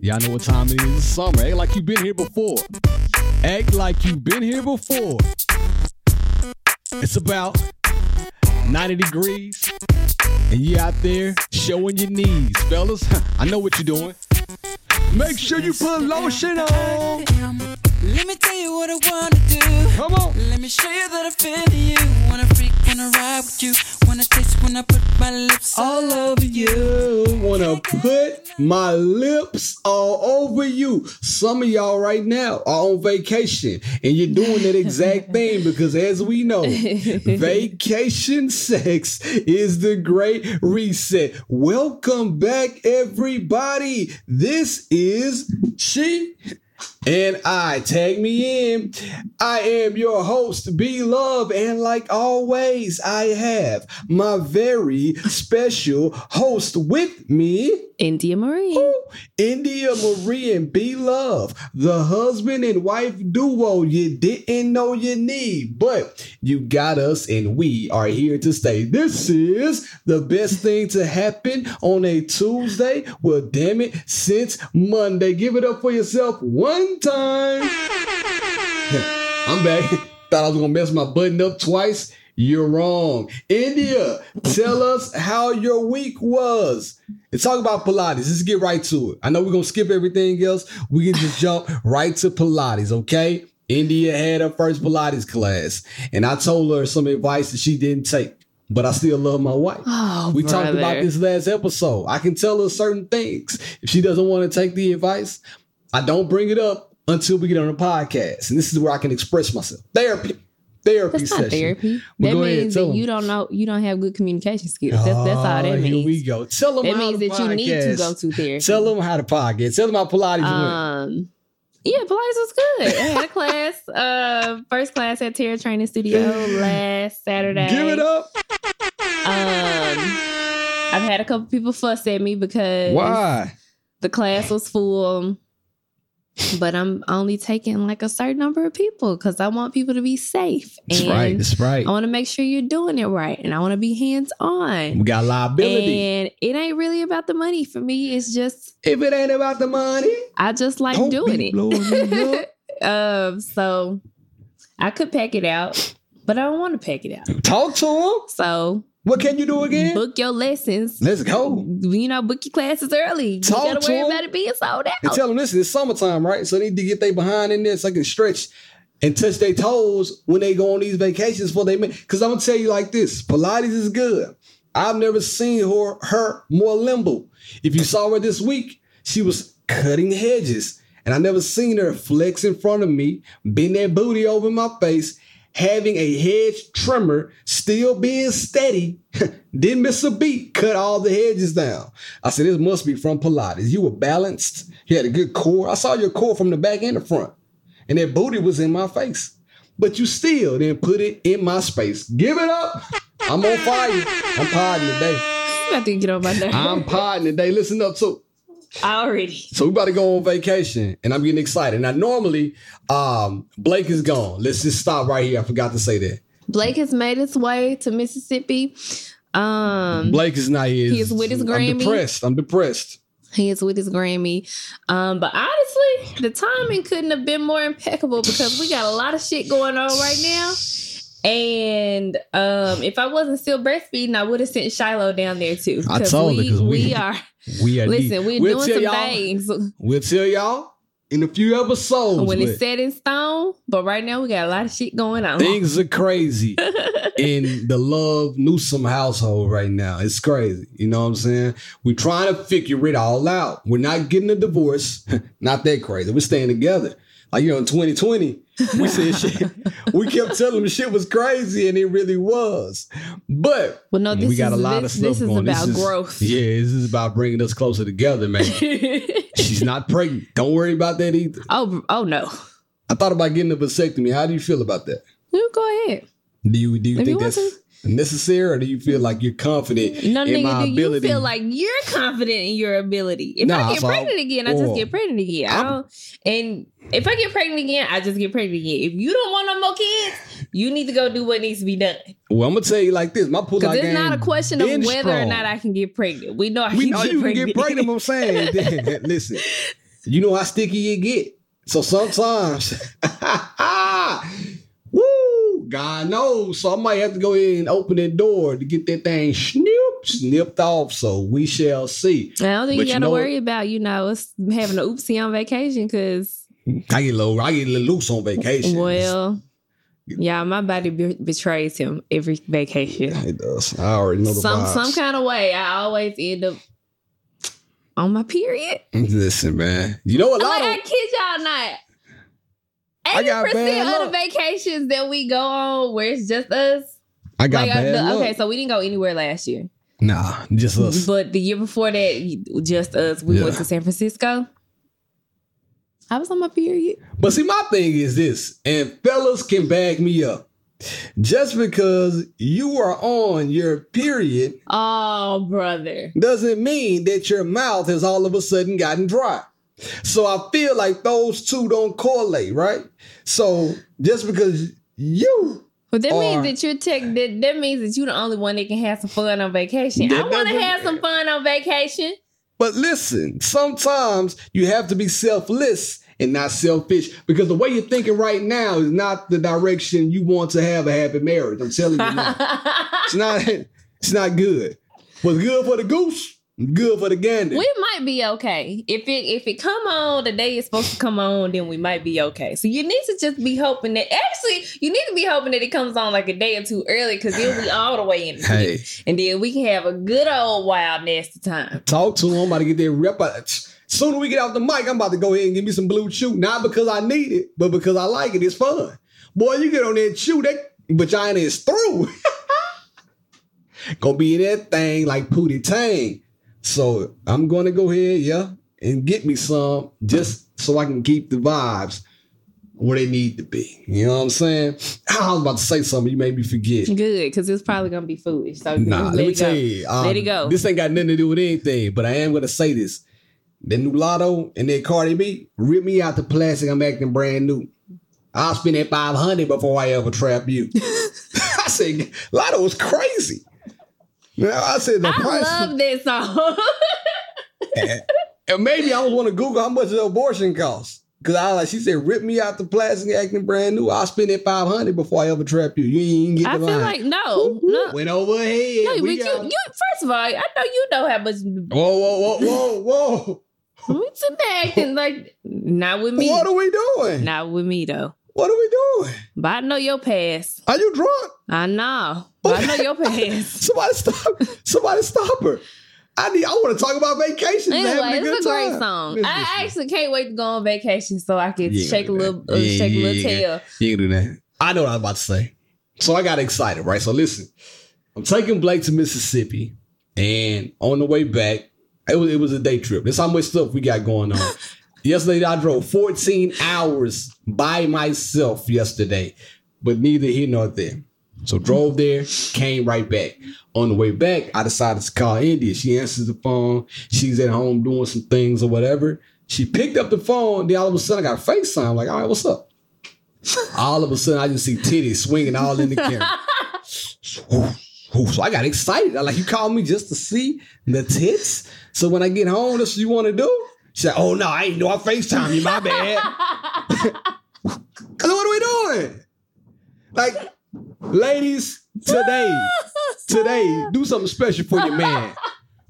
Y'all know what time it is. It's summer. Act like you've been here before. Act like you've been here before. It's about 90 degrees. And you out there showing your knees. Fellas, I know what you're doing. Make sure you put lotion on. Let me tell you what I wanna do. Come on. Let me show you that I feel you. Wanna freak, wanna ride with you. Wanna taste when I put my lips all over you. Wanna put my lips all over you. Some of y'all right now are on vacation and you're doing that exact thing because, as we know, vacation sex is the great reset. Welcome back, everybody. This is She and I. Tag me in. I am your host, B Love, and like always, I have my very special host with me. India Marie. Ooh, India Marie and B Love, the husband and wife duo you didn't know you need, but you got us and we are here to stay. This is the best thing to happen on a Tuesday. Well, damn it, since Monday. Give it up for yourself one time. I'm back. Thought I was gonna mess my button up twice. You're wrong. India, tell us how your week was. And talk about Pilates. Let's get right to it. I know we're gonna skip everything else. We can just jump right to Pilates, okay? India had her first Pilates class, and I told her some advice that she didn't take. But I still love my wife. Oh, we talked about this last episode. I can tell her certain things. If she doesn't want to take the advice, I don't bring it up until we get on the podcast. And this is where I can express myself. Therapy. Therapy That's session. not therapy. Well, that means that 'em. you don't know you don't have good communication skills. That's, that's all that means. Here we go. Tell them That how means the that you need to go to therapy. Tell them how to podcast. Tell them how Pilates went. Um, yeah, Pilates was good. I had a class, uh, first class at Terra Training Studio last Saturday. Give it up. Um, I've had a couple people fuss at me because Why? the class was full, but I'm only taking like a certain number of people because I want people to be safe. That's and right. That's right. I want to make sure you're doing it right, and I want to be hands on. We got liability. And it ain't really about the money for me. It's just if it ain't about the money, I just like don't doing it. blowing me up. um, so I could pack it out, but I don't want to pack it out. Talk to him. So What can you do again? book your lessons. Let's go. You know, book your classes early. Talk you gotta to worry 'em. about it being sold out. And tell them this is summertime, right? So they need to get their behind in there so they can stretch and touch their toes when they go on these vacations for they because I'm gonna tell you like this: Pilates is good. I've never seen her her more limber. If you saw her this week, she was cutting hedges, and I never seen her flex in front of me, bend that booty over my face, having a hedge trimmer, still being steady. Didn't miss a beat, cut all the hedges down. I said, this must be from Pilates. You were balanced. You had a good core. I saw your core from the back and the front. And that booty was in my face. But you still didn't put it in my space. Give it up. I'm on fire. I'm podding today. You about to get on my nerves. I'm podding today. Listen up, so already. so we about to go on vacation, and I'm getting excited. Now, normally, um, Blake is gone. Let's just stop right here. I forgot to say that. Blake has made his way to Mississippi. Um, Blake is not here. He is with his Grammy. I'm depressed. I'm depressed. He is with his Grammy. Um, but honestly, the timing couldn't have been more impeccable because we got a lot of shit going on right now. And um, if I wasn't still breastfeeding, I would have sent Shiloh down there too. I told her, we, 'cause we- we are We are listen, deep. we're We'll doing some things We'll tell y'all in a few episodes. when it's set in stone. But right now we got a lot of shit going on. things are crazy in the Love Newsom household right now. It's crazy. You know what I'm saying? We're trying to figure it all out. We're not getting a divorce. not that crazy. We're staying together. Like, you know, in 2020, we said shit. We kept telling them shit was crazy, and it really was. But well, no, this we got is a lot this, of stuff this is going. about this is, growth. Yeah, this is about bringing us closer together, man. She's not pregnant. Don't worry about that either. oh, oh no. I thought about getting a vasectomy. How do you feel about that? You go ahead. Do you do you If you think want that's necessary, or do you feel like you're confident No, in my nigga, do you ability? feel like you're confident in your ability? If Nah, I get so- pregnant again, I just get pregnant again. I I'm- don't, and if I get pregnant again, I just get pregnant again. If you don't want no more kids, you need to go do what needs to be done. well, I'm gonna tell you like this: my pull out it's not a question of whether or not I can get pregnant. We know I We can know get you pregnant. can get pregnant. I'm saying, listen, you know how sticky it get. So sometimes, God knows. So I might have to go in and open that door to get that thing snip, snipped off. So we shall see. I don't think But you got to worry about, you know, us having an oopsie on vacation because, I get low, I get a little loose on vacation. well, yeah, my body be- betrays him every vacation. it does. I already know the Some vibes. some kind of way, I always end up on my period. Listen, man. You know a Like, lot I of kid y'all not. I Eighty got bad percent of the vacations that we go on where it's just us. I got like, I- bad the- luck. okay, so we didn't go anywhere last year, Nah, just us. but the year before that, just us. We Yeah. went to San Francisco. I was on my period. But see, my thing is this, and fellas can back me up. Just because you are on your period Oh, brother. doesn't mean that your mouth has all of a sudden gotten dry. So I feel like those two don't correlate, right? So just because you But that means that you're tech. That, that means that you're the only one that can have some fun on vacation. I want to have some fun on vacation. But listen, sometimes you have to be selfless and not selfish because the way you're thinking right now is not the direction you want to have a happy marriage. I'm telling you now. it's not it's not good. What's good for the goose, good for the gander. we might be okay if it if it come on the day it's supposed to come on. Then we might be okay. So you need to just be hoping that actually you need to be hoping that it comes on like a day or two early because it'll be all the way in, the Hey. and then we can have a good old wild nasty time. Talk to him. I'm about to get that rep. out. Soon as we get off the mic, I'm about to go ahead and give me some BlueChew. Not because I need it, but because I like it. It's fun. Boy, you get on that chew, that vagina is through. Gonna be in that thing like Pootie Tang. So I'm gonna go ahead, yeah, and get me some just so I can keep the vibes where they need to be. You know what I'm saying? I was about to say something, you made me forget. Good because it's probably gonna be foolish. So Nah, let let me it go. tell you. um, Let it go. This ain't got nothing to do with anything, but I am gonna say this. That new Latto and that Cardi B rip me out the plastic. I'm acting brand new. I'll spend that 500 before I ever trap you. I said, Latto was crazy. Now, I said the I price. I love that song. and maybe I was want to Google how much the abortion costs. Cause I like she said, rip me out the plastic, acting brand new. I'll spend that 500 before I ever trap you. You ain't even get I the feel line. like no, no. Went over ahead. No, but We you, got- you, first of all, I know you know how much Whoa, whoa, whoa, whoa, whoa. we sit there acting like not with me. What are we doing? Not with me though. What are we doing? But I know your past. Are you drunk? I know. I know your past. Somebody stop. Somebody stop her. I need. I want to talk about vacation. Anyway, a good it's a great time. song. Listen, I listen. actually can't wait to go on vacation so I can shake a little, uh, Yeah, shake a little yeah. tail. You can do that. I know what I was about to say. So I got excited, right? So listen, I'm taking Blake to Mississippi, and on the way back, it was it was a day trip. That's how much stuff we got going on. yesterday, I drove 14 hours by myself yesterday, but neither here nor there. So drove there, came right back. On the way back, I decided to call India. She answers the phone. She's at home doing some things or whatever. She picked up the phone. Then all of a sudden, I got FaceTime. I'm like, all right, what's up? all of a sudden, I just see titties swinging all in the camera. So I got excited. I like, you called me just to see the tits? So when I get home, that's what you want to do? She said, oh, no, I ain't know I FaceTime you. My bad. Said, what are we doing? Like, ladies, today, today, do something special for your man.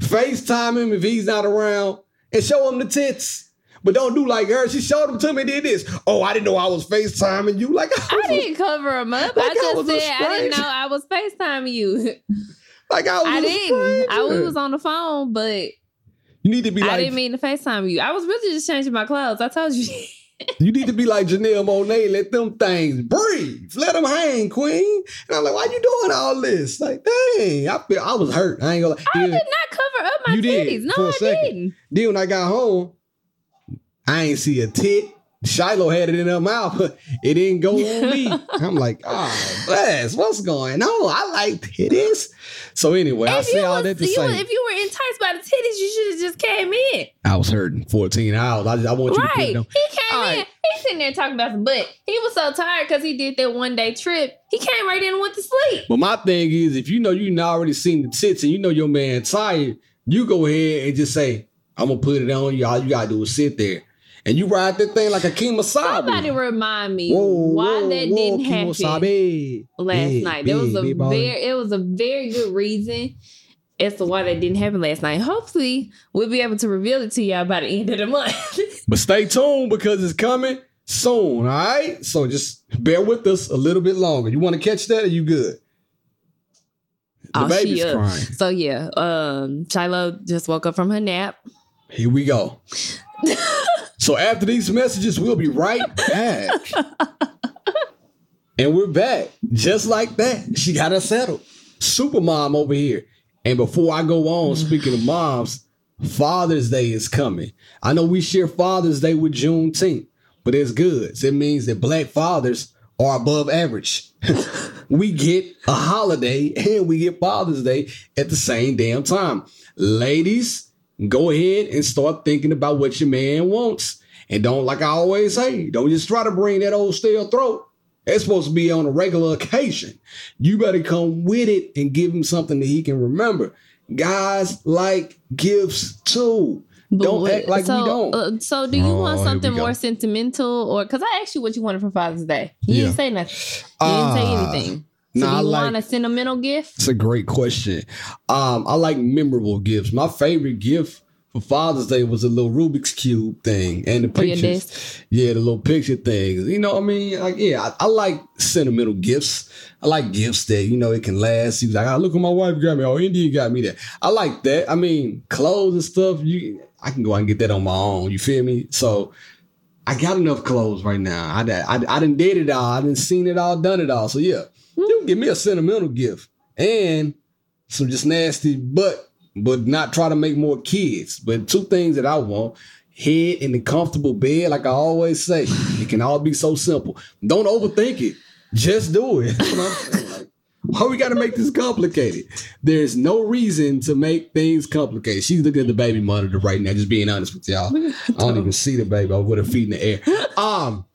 FaceTime him if he's not around and show him the tits. But don't do like her. She showed them to me, did this. Oh, I didn't know I was FaceTiming you. Like I, I was a- didn't cover him up. Like I I just a said I didn't know I was FaceTiming you. like I was I didn't. I was on the phone, but You need to be like, I didn't mean to FaceTime you. I was really just changing my clothes. I told you. you need to be like Janelle Monáe. Let them things breathe. Let them hang, Queen. And I'm like, why you doing all this? Like, dang, I feel I was hurt. I ain't gonna. lie. I did not cover up my You did. No, I second. didn't. Then when I got home, I ain't see a tit. Shiloh had it in her mouth. But it didn't go on me. I'm like, oh, bless. What's going on? I like titties. So anyway, I If say you, all was, that to say was- if you were enticed by the titties, you should have just came in. I was hurting 14 hours. I, I want you to put Right. on. He came All in. right. He's sitting there talking about some butt. He was so tired because he did that one day trip. He came right in and went to sleep. But my thing is, if you know you done already seen the tits and you know your man tired, you go ahead and just say, I'm gonna put it on you. All you gotta do is sit there. And you ride that thing like a kemosabe. Somebody remind me Whoa, why whoa, that whoa, didn't happen last Big, night. There was a big very it was a very good reason as to why that didn't happen last night. Hopefully, we'll be able to reveal it to y'all by the end of the month. But stay tuned because it's coming soon. All right. So just bear with us a little bit longer. You want to catch that? Or you good? The Oh, baby's crying. So yeah, um, Shiloh just woke up from her nap. Here we go. So after these messages, we'll be right back. and we're back. Just like that. She got us settled. Super mom over here. And before I go on, mm. speaking of moms, Father's Day is coming. I know we share Father's Day with Juneteenth, but it's good. It means that black fathers are above average. we get a holiday and we get Father's Day at the same damn time. Ladies, go ahead and start thinking about what your man wants. And don't, like I always say, don't just try to bring that old stale throat. It's supposed to be on a regular occasion. You better come with it and give him something that he can remember. Guys like gifts too. But don't what- act like so, we don't. Uh, so, do you Oh, want something more sentimental, or because I asked you what you wanted for Father's Day, you Yeah. didn't say nothing. You didn't say Ah, anything. So, nah, I do you like- want a sentimental gift? It's a great question. Um, I like memorable gifts. My favorite gift for Father's Day was a little Rubik's Cube thing and the For pictures. Yeah, the little picture things. You know what I mean? Like, yeah, I, I like sentimental gifts. I like gifts that, you know, it can last. He was like, oh, look what my wife got me. Oh, India got me that. I like that. I mean, clothes and stuff, you I can go out and get that on my own. You feel me? So I got enough clothes right now. I, I, I done did it all. I didn't seen it all, done it all. So yeah, you can give me a sentimental gift and some just nasty, but but not try to make more kids. But two things that I want: head in the comfortable bed, like I always say. It can all be so simple. Don't overthink it. Just do it. That's what I'm saying. Like, why we got to make this complicated? There's no reason to make things complicated. She's looking at the baby monitor right now. Just being honest with y'all, I don't even see the baby. I with her feet in the air. Um.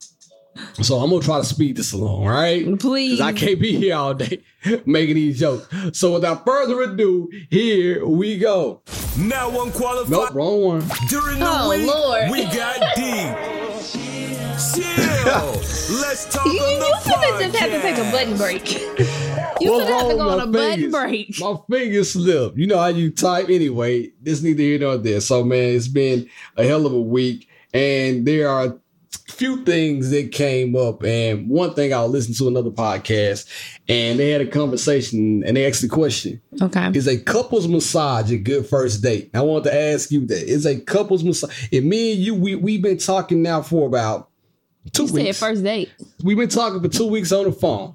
So I'm gonna try to speed this along, all right? Please. Because I can't be here all day making these jokes. So without further ado, here we go. Now unqualified. Nope, wrong one. During the Oh, week, Lord. we got D. Chill. Let's talk You, on you the finna just have to take a button break. you What's finna have to go on a my button break. My fingers slipped. You know how you type anyway. This neither here nor there. So man, it's been a hell of a week, and there are few things that came up. And one thing I'll listen to another podcast, and they had a conversation, and they asked the question: Okay. Is a couples massage a good first date? I want to ask you that. Is a couples massage? And me and you, we we've been talking now for about two You said weeks. first date. We've been talking for two weeks on the phone.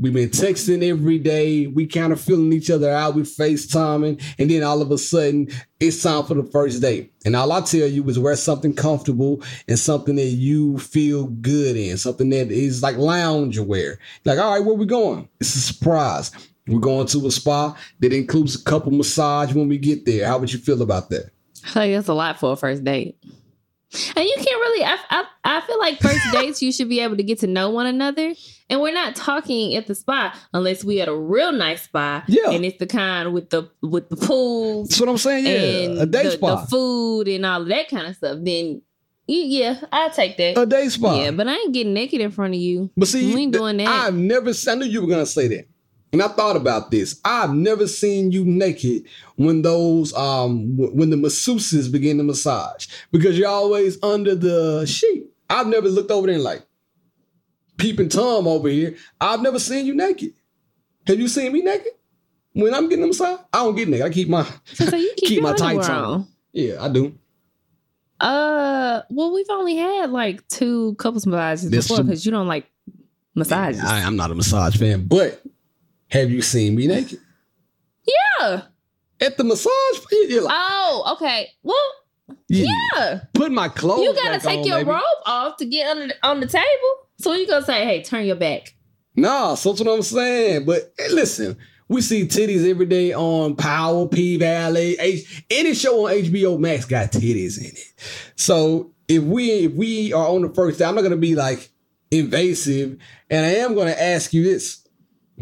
We've been texting every day. We kind of feeling each other out. We FaceTiming. And then all of a sudden, it's time for the first date. And all I tell you is wear something comfortable and something that you feel good in, something that is like lounge wear. Like, all right, where we going? It's a surprise. We're going to a spa that includes a couple massage when we get there. How would you feel about that? I that's a lot for a first date. And you can't really. I, I I feel like first dates you should be able to get to know one another. And we're not talking at the spa unless we at a real nice spa. Yeah. and it's the kind with the with the pools That's what I'm saying. Yeah, and a day the, spa. the food and all of that kind of stuff. Then yeah, I'll take that. a day spa. Yeah, but I ain't getting naked in front of you. But see, we ain't doing that. I've never. I knew you were gonna say that, and I thought about this. I've never seen you naked when those um when the masseuses begin to massage because you're always under the sheet. I've never looked over there and like peeping Tom over here. I've never seen you naked. Have you seen me naked? When I'm getting a massage, I don't get naked. I keep my so, keep, keep my tights on. Yeah, I do. Uh, well, we've only had like two couples massages This before because you don't like massages. I, I'm not a massage fan, but have you seen me naked yeah. at the massage? You're like, Oh, okay. Well, yeah. yeah. Put my clothes. You gotta take on, your baby. robe off to get under the, on the table. So you gonna say, "Hey, turn your back." Nah, so that's what I'm saying. But hey, listen, we see titties every day on Power, P Valley, H, any show on HBO Max got titties in it. So if we if we are on the first day, I'm not gonna be like invasive, and I am gonna ask you this: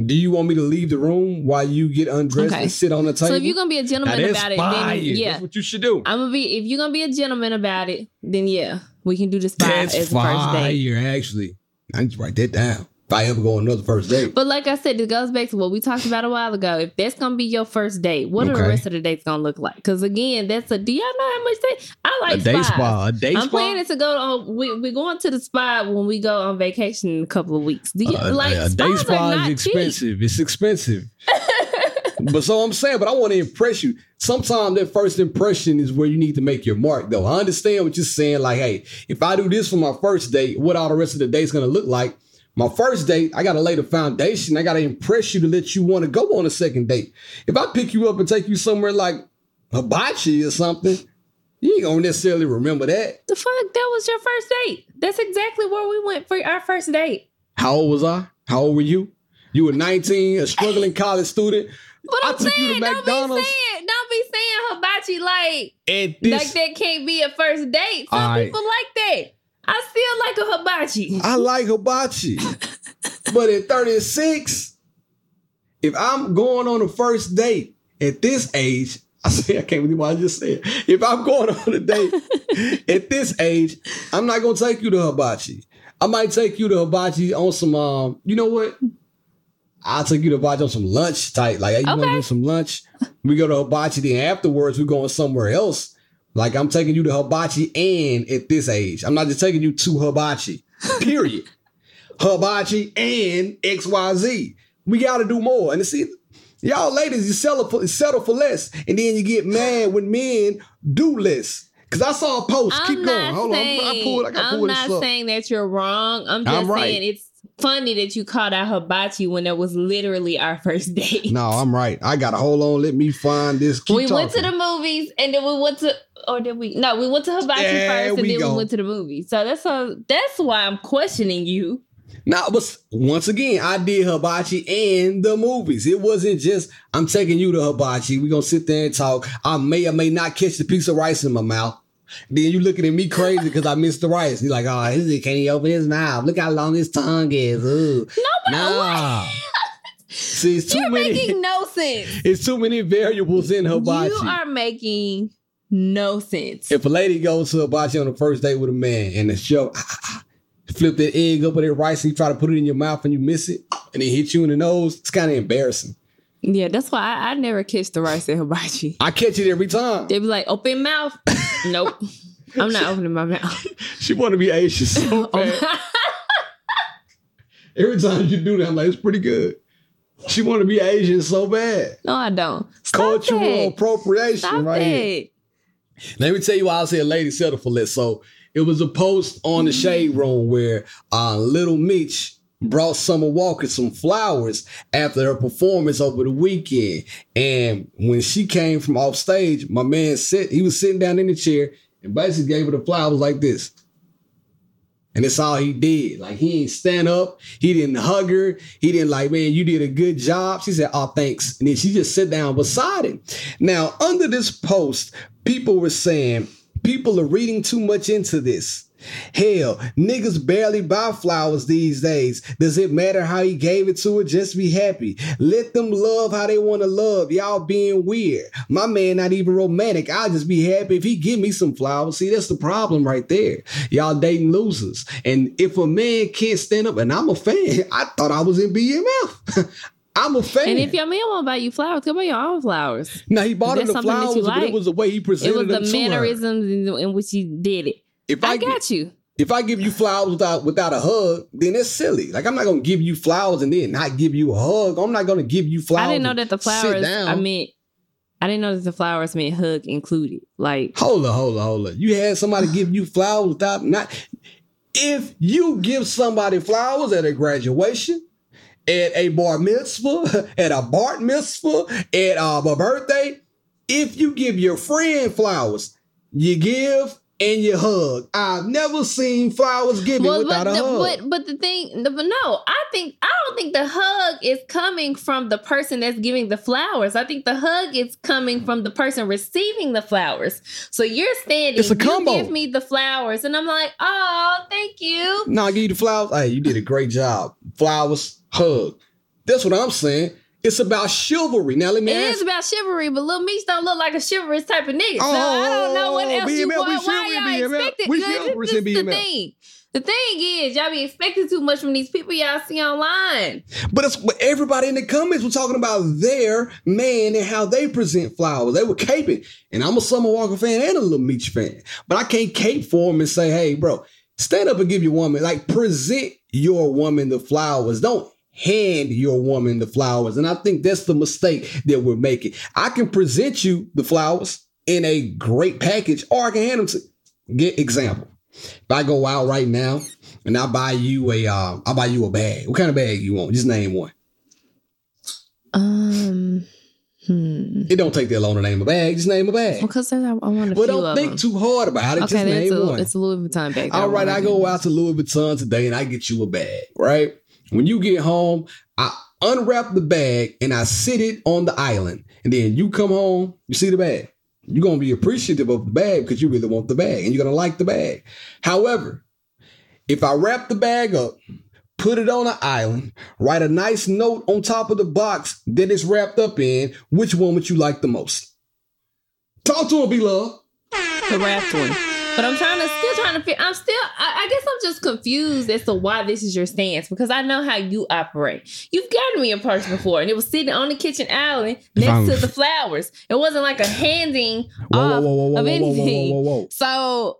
Do you want me to leave the room while you get undressed Okay. and sit on the table? So if you're gonna be a gentleman about it, fire. then yeah, That's what you should do. I'm gonna be. If you're gonna be a gentleman about it, then yeah. We can do the spot That's as a first date. fire, actually. I need to write that down. If I ever go on another first date. But like I said, it goes back to what we talked about a while ago. If that's gonna be your first date, what are the rest of the dates gonna look like? Because again, that's a. Do y'all know how much they? I like a day spas. spa. A day I'm spa. planning to go on. We we're going to the spa when we go on vacation in a couple of weeks. Do you Uh, like a day spa is cheap. expensive. It's expensive. but so I'm saying, but I want to impress you. Sometimes that first impression is where you need to make your mark, though. I understand what you're saying. Like, hey, if I do this for my first date, what all the rest of the date's gonna look like? My first date, I gotta lay the foundation. I gotta impress you to let you want to go on a second date. If I pick you up and take you somewhere like hibachi or something, you ain't gonna necessarily remember that. The fuck? That was your first date. That's exactly where we went for our first date. How old was I? How old were you? You were 19, a struggling college student. But I'm took you to saying, don't be saying, don't be saying hibachi like this, like that can't be a first date. Some right. people like that. I still like a hibachi. I like hibachi. but at 36, if I'm going on a first date at this age, I say I can't believe what I just said. If I'm going on a date at this age, I'm not gonna take you to hibachi. I might take you to hibachi on some um, you know what? I'll take you to hibachi on some lunch type. Like, you wanna Okay. do some lunch? We go to hibachi, then afterwards we're going somewhere else. Like I'm taking you to hibachi and at this age. I'm not just taking you to hibachi. Period. hibachi and XYZ. We gotta do more. And see, y'all ladies, you settle for settle for less. And then you get mad when men do less. Cause I saw a post. I'm Keep going. Hold saying, on. I pulled, I gotta I'm pull not this saying that you're wrong. I'm just I'm right. saying it's funny that you called out hibachi when that was literally our first date. No, I'm right. I gotta hold on. Let me find this. Keep we went to the movies and then we went to or did we no we went to hibachi There first and then go. we went to the movies. So that's a, that's why I'm questioning you. Now, but once again, I did hibachi and the movies. It wasn't just I'm taking you to hibachi. We gonna sit there and talk. I may or may not catch the piece of rice in my mouth. Then you looking at me crazy because I missed the rice. You're like, oh, this can't he open his mouth. Look how long his tongue is. Ooh. No, but Nah. See, it's too You're many. making no sense. it's too many variables in hibachi. You are making no sense. if a lady goes to hibachi on the first date with a man and the show ah, ah, ah, flip that egg up with that rice and you try to put it in your mouth and you miss it and it hits you in the nose, it's kind of embarrassing. yeah, that's why I, I never kiss the rice at hibachi. I catch it every time. They be like, open mouth. nope. I'm not opening my mouth. She want to be Asian so oh. bad. Every time you do that, I'm like, it's pretty good. She want to be Asian so bad. no, I don't. Stop Cultural that. appropriation Stop right here. Let me tell you why I said lady settle for less. So it was a post on the shade room where uh, Lil Meech brought Summer Walker some flowers after her performance over the weekend. And when she came from off stage, my man sit, he was sitting down in the chair and basically gave her the flowers like this. And that's all he did. Like he didn't stand up. He didn't hug her. He didn't like, man, you did a good job. She said, oh, thanks. And then she just sat down beside him. Now, under this post, people were saying people are reading too much into this. Hell, niggas barely buy flowers these days. Does it matter how he gave it to her? Just be happy. Let them love how they want to love. Y'all being weird. My man not even romantic. I'll just be happy if he give me some flowers. See, that's the problem right there. Y'all dating losers. And if a man can't stand up, and I'm a fan, I thought I was in BMF. I'm a fan. And if your man won't buy you flowers, go buy your own flowers. now he bought her the flowers, you but it was the way he presented It was the mannerisms in, in which he did it. If I, I, got you. if I give you flowers without without a hug, then it's silly. Like I'm not gonna give you flowers and then not give you a hug. I'm not gonna give you flowers. I didn't know that the flowers. I meant. I didn't know that the flowers meant hug included. Like hold on, hold on, hold on. You had somebody give you flowers without not. If you give somebody flowers at a graduation, at a bar mitzvah, at a bar mitzvah, at uh, a birthday, if you give your friend flowers, you give and you hug. I've never seen flowers given Well, without but a the, hug. but but the thing, the, but no, I think I don't think the hug is coming from the person that's giving the flowers. I think the hug is coming from the person receiving the flowers. So you're standing, It's a you give me the flowers, and I'm like, oh, thank you. No, I give you the flowers. Hey, you did a great job. Flowers, hug. That's what I'm saying. It's about chivalry. Now let me It ask. is about chivalry, but Lil Meech don't look like a chivalrous type of nigga. so Oh, I don't oh, know what else you BMF, we want. Why y'all expecting We this present is the thing. The thing is, y'all be expecting too much from these people y'all see online. But it's but everybody in the comments were talking about their man and how they present flowers. They were caping. And I'm a Summer Walker fan and a Lil Meech fan. But I can't cape for them and say, hey, bro, stand up and give your woman, like present your woman the flowers. Don't hand your woman the flowers. And I think that's the mistake that we're making. I can present you the flowers in a great package, or I can hand them to get example. If I go out right now and I buy you a, uh, I buy you a bag. What kind of bag you want? Just name one. Um, hmm. It don't take that long to name a bag. Just name a bag. Because I, I want a Well, few don't think them. too hard about it. Okay, Just name a, one. it's a Louis Vuitton bag. All right, wanna I go out to Louis Vuitton today and I get you a bag, right? When you get home, I unwrap the bag and I sit it on the island. And then you come home, you see the bag. You're going to be appreciative of the bag because you really want the bag and you're going to like the bag. However, if I wrap the bag up, put it on an island, write a nice note on top of the box that it's wrapped up in, which one would you like the most? Talk to him, B Love. the wrapped one. But I'm trying to still trying to fit. I'm still. I, I guess I'm just confused as to why this is your stance because I know how you operate. You've gotten me a purse before, and it was sitting on the kitchen island next I'm- to the flowers. It wasn't like a handing Whoa, whoa, off whoa, whoa, whoa, of whoa, whoa, anything. whoa, whoa, whoa. So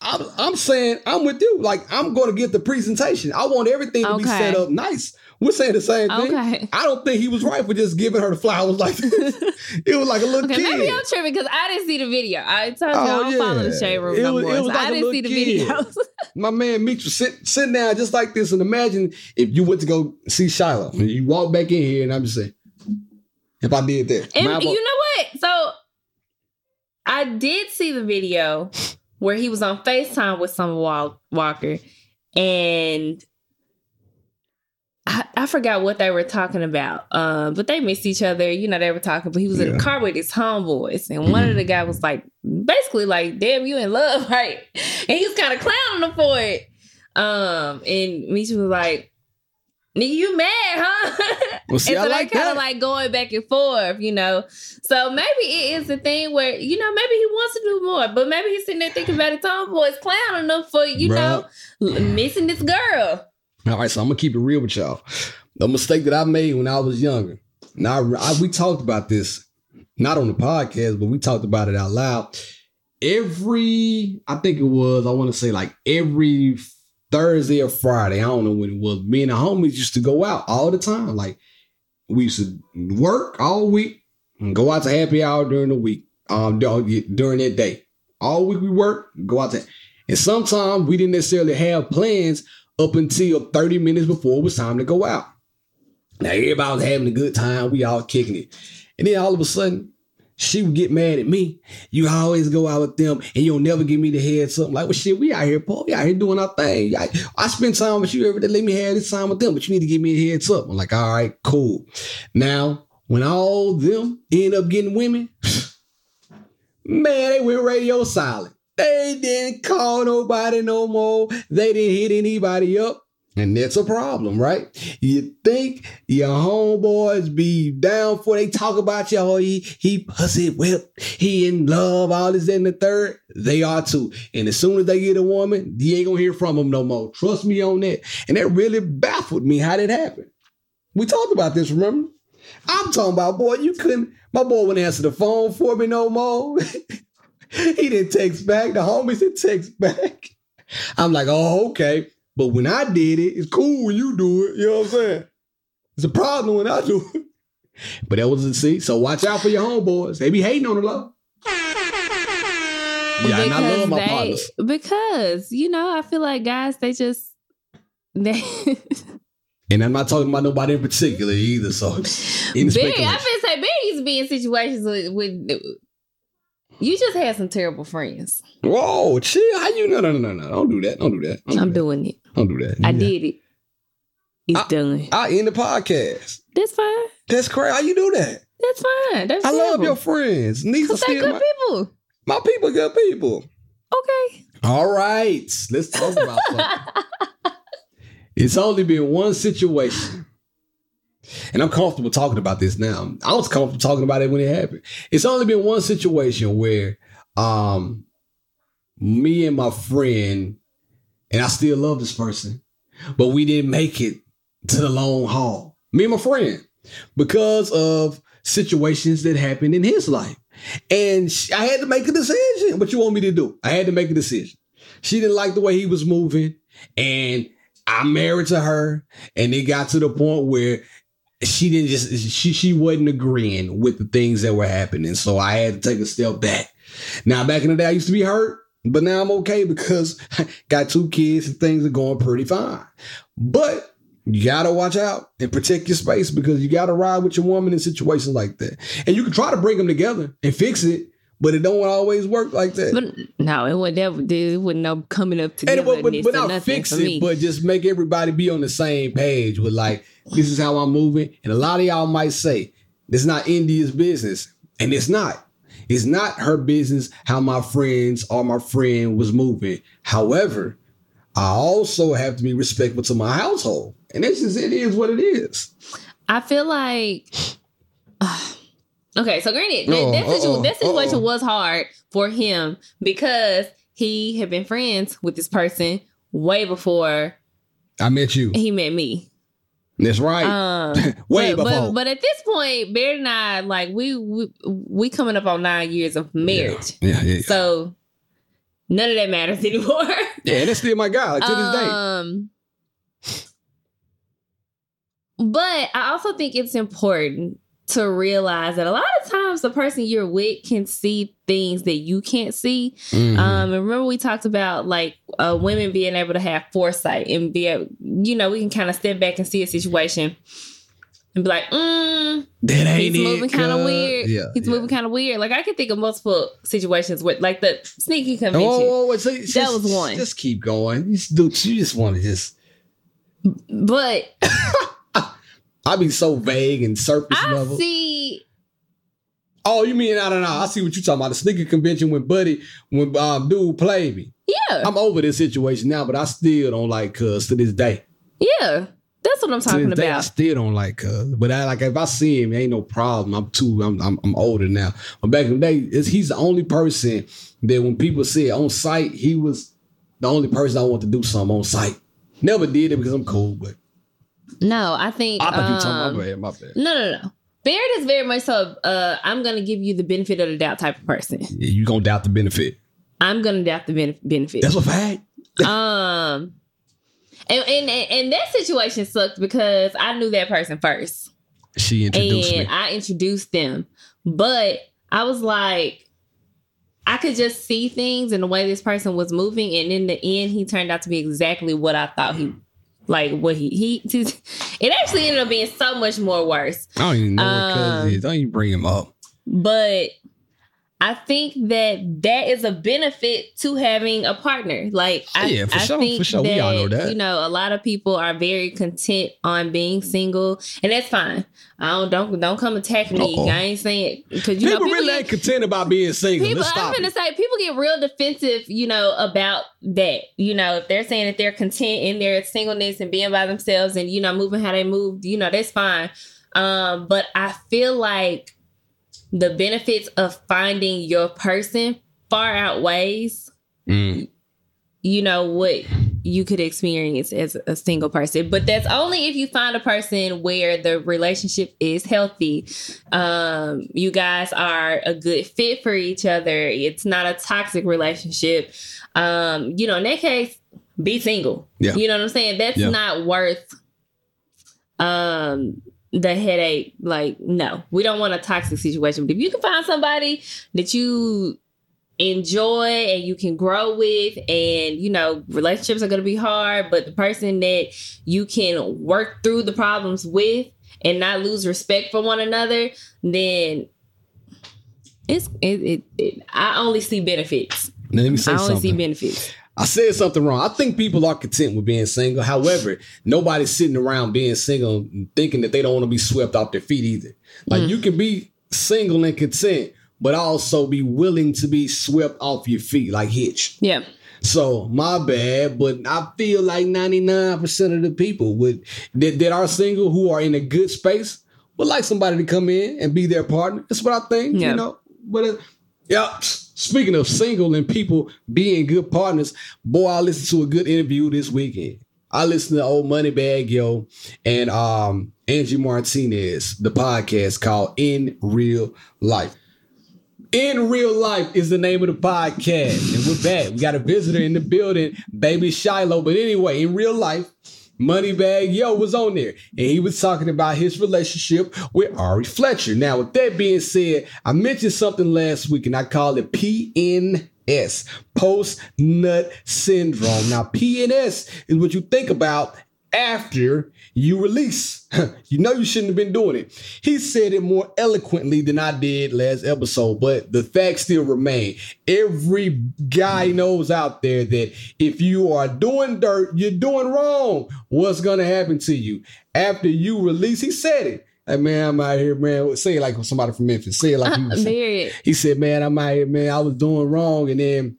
I'm, I'm saying I'm with you. Like I'm going to get the presentation. I want everything to be set up nice. We're saying the same thing. Okay. I don't think he was right for just giving her the flowers like this. it was like a little okay, kid. maybe I'm tripping because I didn't see the video. I told you Oh, I don't follow the shade room It no was- more. was so like I didn't see the kid. videos. My man Meech was sit, sitting down just like this, and imagine if you went to go see Shiloh and you walk back in here, and I'm just saying, if I did that, And you know what? So I did see the video where he was on FaceTime with Summer Wal- Walker and I, I forgot what they were talking about. Um, but they missed each other. You know, they were talking, but he was in Yeah. the car with his homeboys. And one of the guys was like, basically like, damn, you in love, right? And he was kind of clowning him for it. Um, and Misha was like, Nigga, you mad, huh? Well, see, and I so like they kind of like going back and forth, you know. So maybe it is a thing where, you know, maybe he wants to do more, but maybe he's sitting there thinking about his homeboys clowning him for, you know, missing this girl. All right, so I'm gonna keep it real with y'all. The mistake that I made when I was younger. Now I, we talked about this, not on the podcast, but we talked about it out loud. Every, I think it was, I want to say like every Thursday or Friday, I don't know when it was. Me and the homies used to go out all the time. Like we used to work all week and go out to happy hour during the week. Um, dur- during that day, all week we work, go out to, and sometimes we didn't necessarily have plans up until 30 minutes before it was time to go out. Now everybody was having a good time. We all kicking it. And then all of a sudden, she would get mad at me. You always go out with them and you'll never give me the heads up. Like, well, shit, we out here, Paul. We out here doing our thing. I, I spend time with you every day. Let me have this time with them, but you need to give me a heads up. I'm like, all right, cool. Now, when all them end up getting women, man, they went radio silent. They didn't call nobody no more. They didn't hit anybody up. And that's a problem, right? You think your homeboys be down for they talk about you, oh, he, he pussy whipped, he in love, all this and the third. They are too. And as soon as they get a woman, you ain't gonna hear from them no more. Trust me on that. And that really baffled me how that happened. We talked about this, remember? I'm talking about, boy, you couldn't, my boy wouldn't answer the phone for me no more. he didn't text back. The homies didn't text back. I'm like, oh, okay. But when I did it, it's cool when you do it. You know what I'm saying? It's a problem when I do it. But that was a see. So watch out for your homeboys. They be hating on the low. Yeah, and I love my they, partners. Because, you know, I feel like guys, they just, they, And I'm not talking about nobody in particular either. So speculation. I've been saying Barry used to be in situations with, with you just had some terrible friends. Whoa, chill. How you? No, no, no, no, no. Don't do that. Don't do that. Don't I'm do doing it. Don't do that. I Yeah. did it. It's I- done. I end the podcast. That's fine. That's crazy. How you do that? That's fine. That's I love your friends. These are Cause they still good my, people. my people. Good people. Okay. All right, let's talk about something. It's only been one situation, and I'm comfortable talking about this now. I was comfortable talking about it when it happened. It's only been one situation where, um, me and my friend, and I still love this person, but we didn't make it to the long haul. Me and my friend, because of situations that happened in his life. And I had to make a decision. What you want me to do? I had to make a decision. She didn't like the way he was moving, and I'm married to her, and it got to the point where she didn't just she she wasn't agreeing with the things that were happening. So I had to take a step back. Now back in the day, I used to be hurt, but now I'm okay because I got two kids and things are going pretty fine. But you gotta watch out and protect your space because you gotta ride with your woman in situations like that. And you can try to bring them together and fix it, but it don't always work like that. But no, it would never. It would no coming up and it, but, but, but not fix it, but just make everybody be on the same page with like, this is how I'm moving. And a lot of y'all might say, it's not India's business. And it's not. It's not her business how my friends or my friend was moving. However, I also have to be respectful to my household. And this is it is what it is. I feel like. Okay, so granted, that, Uh-oh, that, situ- uh-oh, that situation was hard for him because he had been friends with this person way before I met you. he met me. That's right. Um, Way but, before. But, but at this point, Bear and I, like we we we coming up on nine years of marriage, yeah, yeah, yeah. so none of that matters anymore. yeah, and that's still my guy. Like to this day. Um, but I also think it's important to realize that a lot of times the person you're with can see things that you can't see. Mhm. Um, and remember we talked about like uh, women being able to have foresight and be able, you know, we can kind of step back and see a situation and be like, mm, that ain't he's moving kind of weird. Yeah, he's yeah. moving kind of weird. Like I can think of multiple situations with like the sneaky convention. Oh, oh, so just, That was one. Just keep going. You just, do, you just want to just. But I be so vague and surface I level. see Oh, you mean I don't know? I see what you talking about. The sneaker convention when Buddy, when um dude played me. Yeah, I'm over this situation now, but I still don't like Cuz to this day. yeah. That's what I'm talking day, I about. still don't like Cuz. But I like if I see him, ain't no problem. I'm too. I'm I'm, I'm older now. But back in the day, he's the only person that when people say on site, he was the only person I want to do something on site. Never did it because I'm cool, but No, I think. I thought you were um, talking my bad. My bad. No, no, no. Barrett is very much so. Uh, I'm gonna give you the benefit of the doubt type of person. Yeah, you gonna doubt the benefit. I'm gonna doubt the benef- benefit. That's a fact. um, and, and and and that situation sucked because I knew that person first. She introduced and me. I introduced them. But I was like, I could just see things and the way this person was moving, and in the end, he turned out to be exactly what I thought he, like what he he. It actually ended up being so much more worse. I don't even know Um, what cuz is. Don't even bring him up. But I think that that is a benefit to having a partner. Like, I, Yeah, for I sure, think for sure. We all know that. You know, a lot of people are very content on being single, and that's fine. I don't don't don't come attack me. Uh-oh. I ain't saying it because you people, know people really get, ain't content about being single. people. I'm stop gonna say people get real defensive. You know about that. You know if they're saying that they're content in their singleness and being by themselves and you know moving how they move. You know that's fine. Um, but I feel like the benefits of finding your person far outweighs Mm. you know what you could experience as a single person but that's only if you find a person where the relationship is healthy um you guys are a good fit for each other it's not a toxic relationship um you know in that case be single Yeah. you know what i'm saying that's Yeah. not worth um the headache like no. We don't want a toxic situation but if you can find somebody that you enjoy and you can grow with and you know relationships are going to be hard but the person that you can work through the problems with and not lose respect for one another then it's it, it, it i only see benefits. Now, let me say i only see benefits I said something wrong. I think people are content with being single. However, nobody's sitting around being single and thinking that they don't want to be swept off their feet either. Like Mm. you can be single and content, but also be willing to be swept off your feet like Hitch. yeah So my bad, but I feel like 99% of the people would that, that are single who are in a good space would like somebody to come in and be their partner. That's what I think, Yeah. you know. But uh, yeah, Speaking of single and people being good partners, boy, I listened to a good interview this weekend. I listened to old Moneybagg Yo and um Angie Martinez, the podcast called In Real Life. In Real Life is the name of the podcast. And we're back. we got a visitor in the building, baby Shiloh. But anyway, in real life, Moneybagg Yo was on there and he was talking about his relationship with Ari Fletcher. Now, with that being said, I mentioned something last week and I called it PNS, post nut syndrome. Now, PNS is what you think about after you release. you know you shouldn't have been doing it. He said it more eloquently than I did last episode, but the facts still remain. Every guy knows out there that if you are doing dirt, you're doing wrong. What's gonna happen to you after you release? He said it. Hey man, I'm out here, man. Say it like somebody from Memphis. Say it like he was. He said, "Man, I'm out here, man. I was doing wrong, and then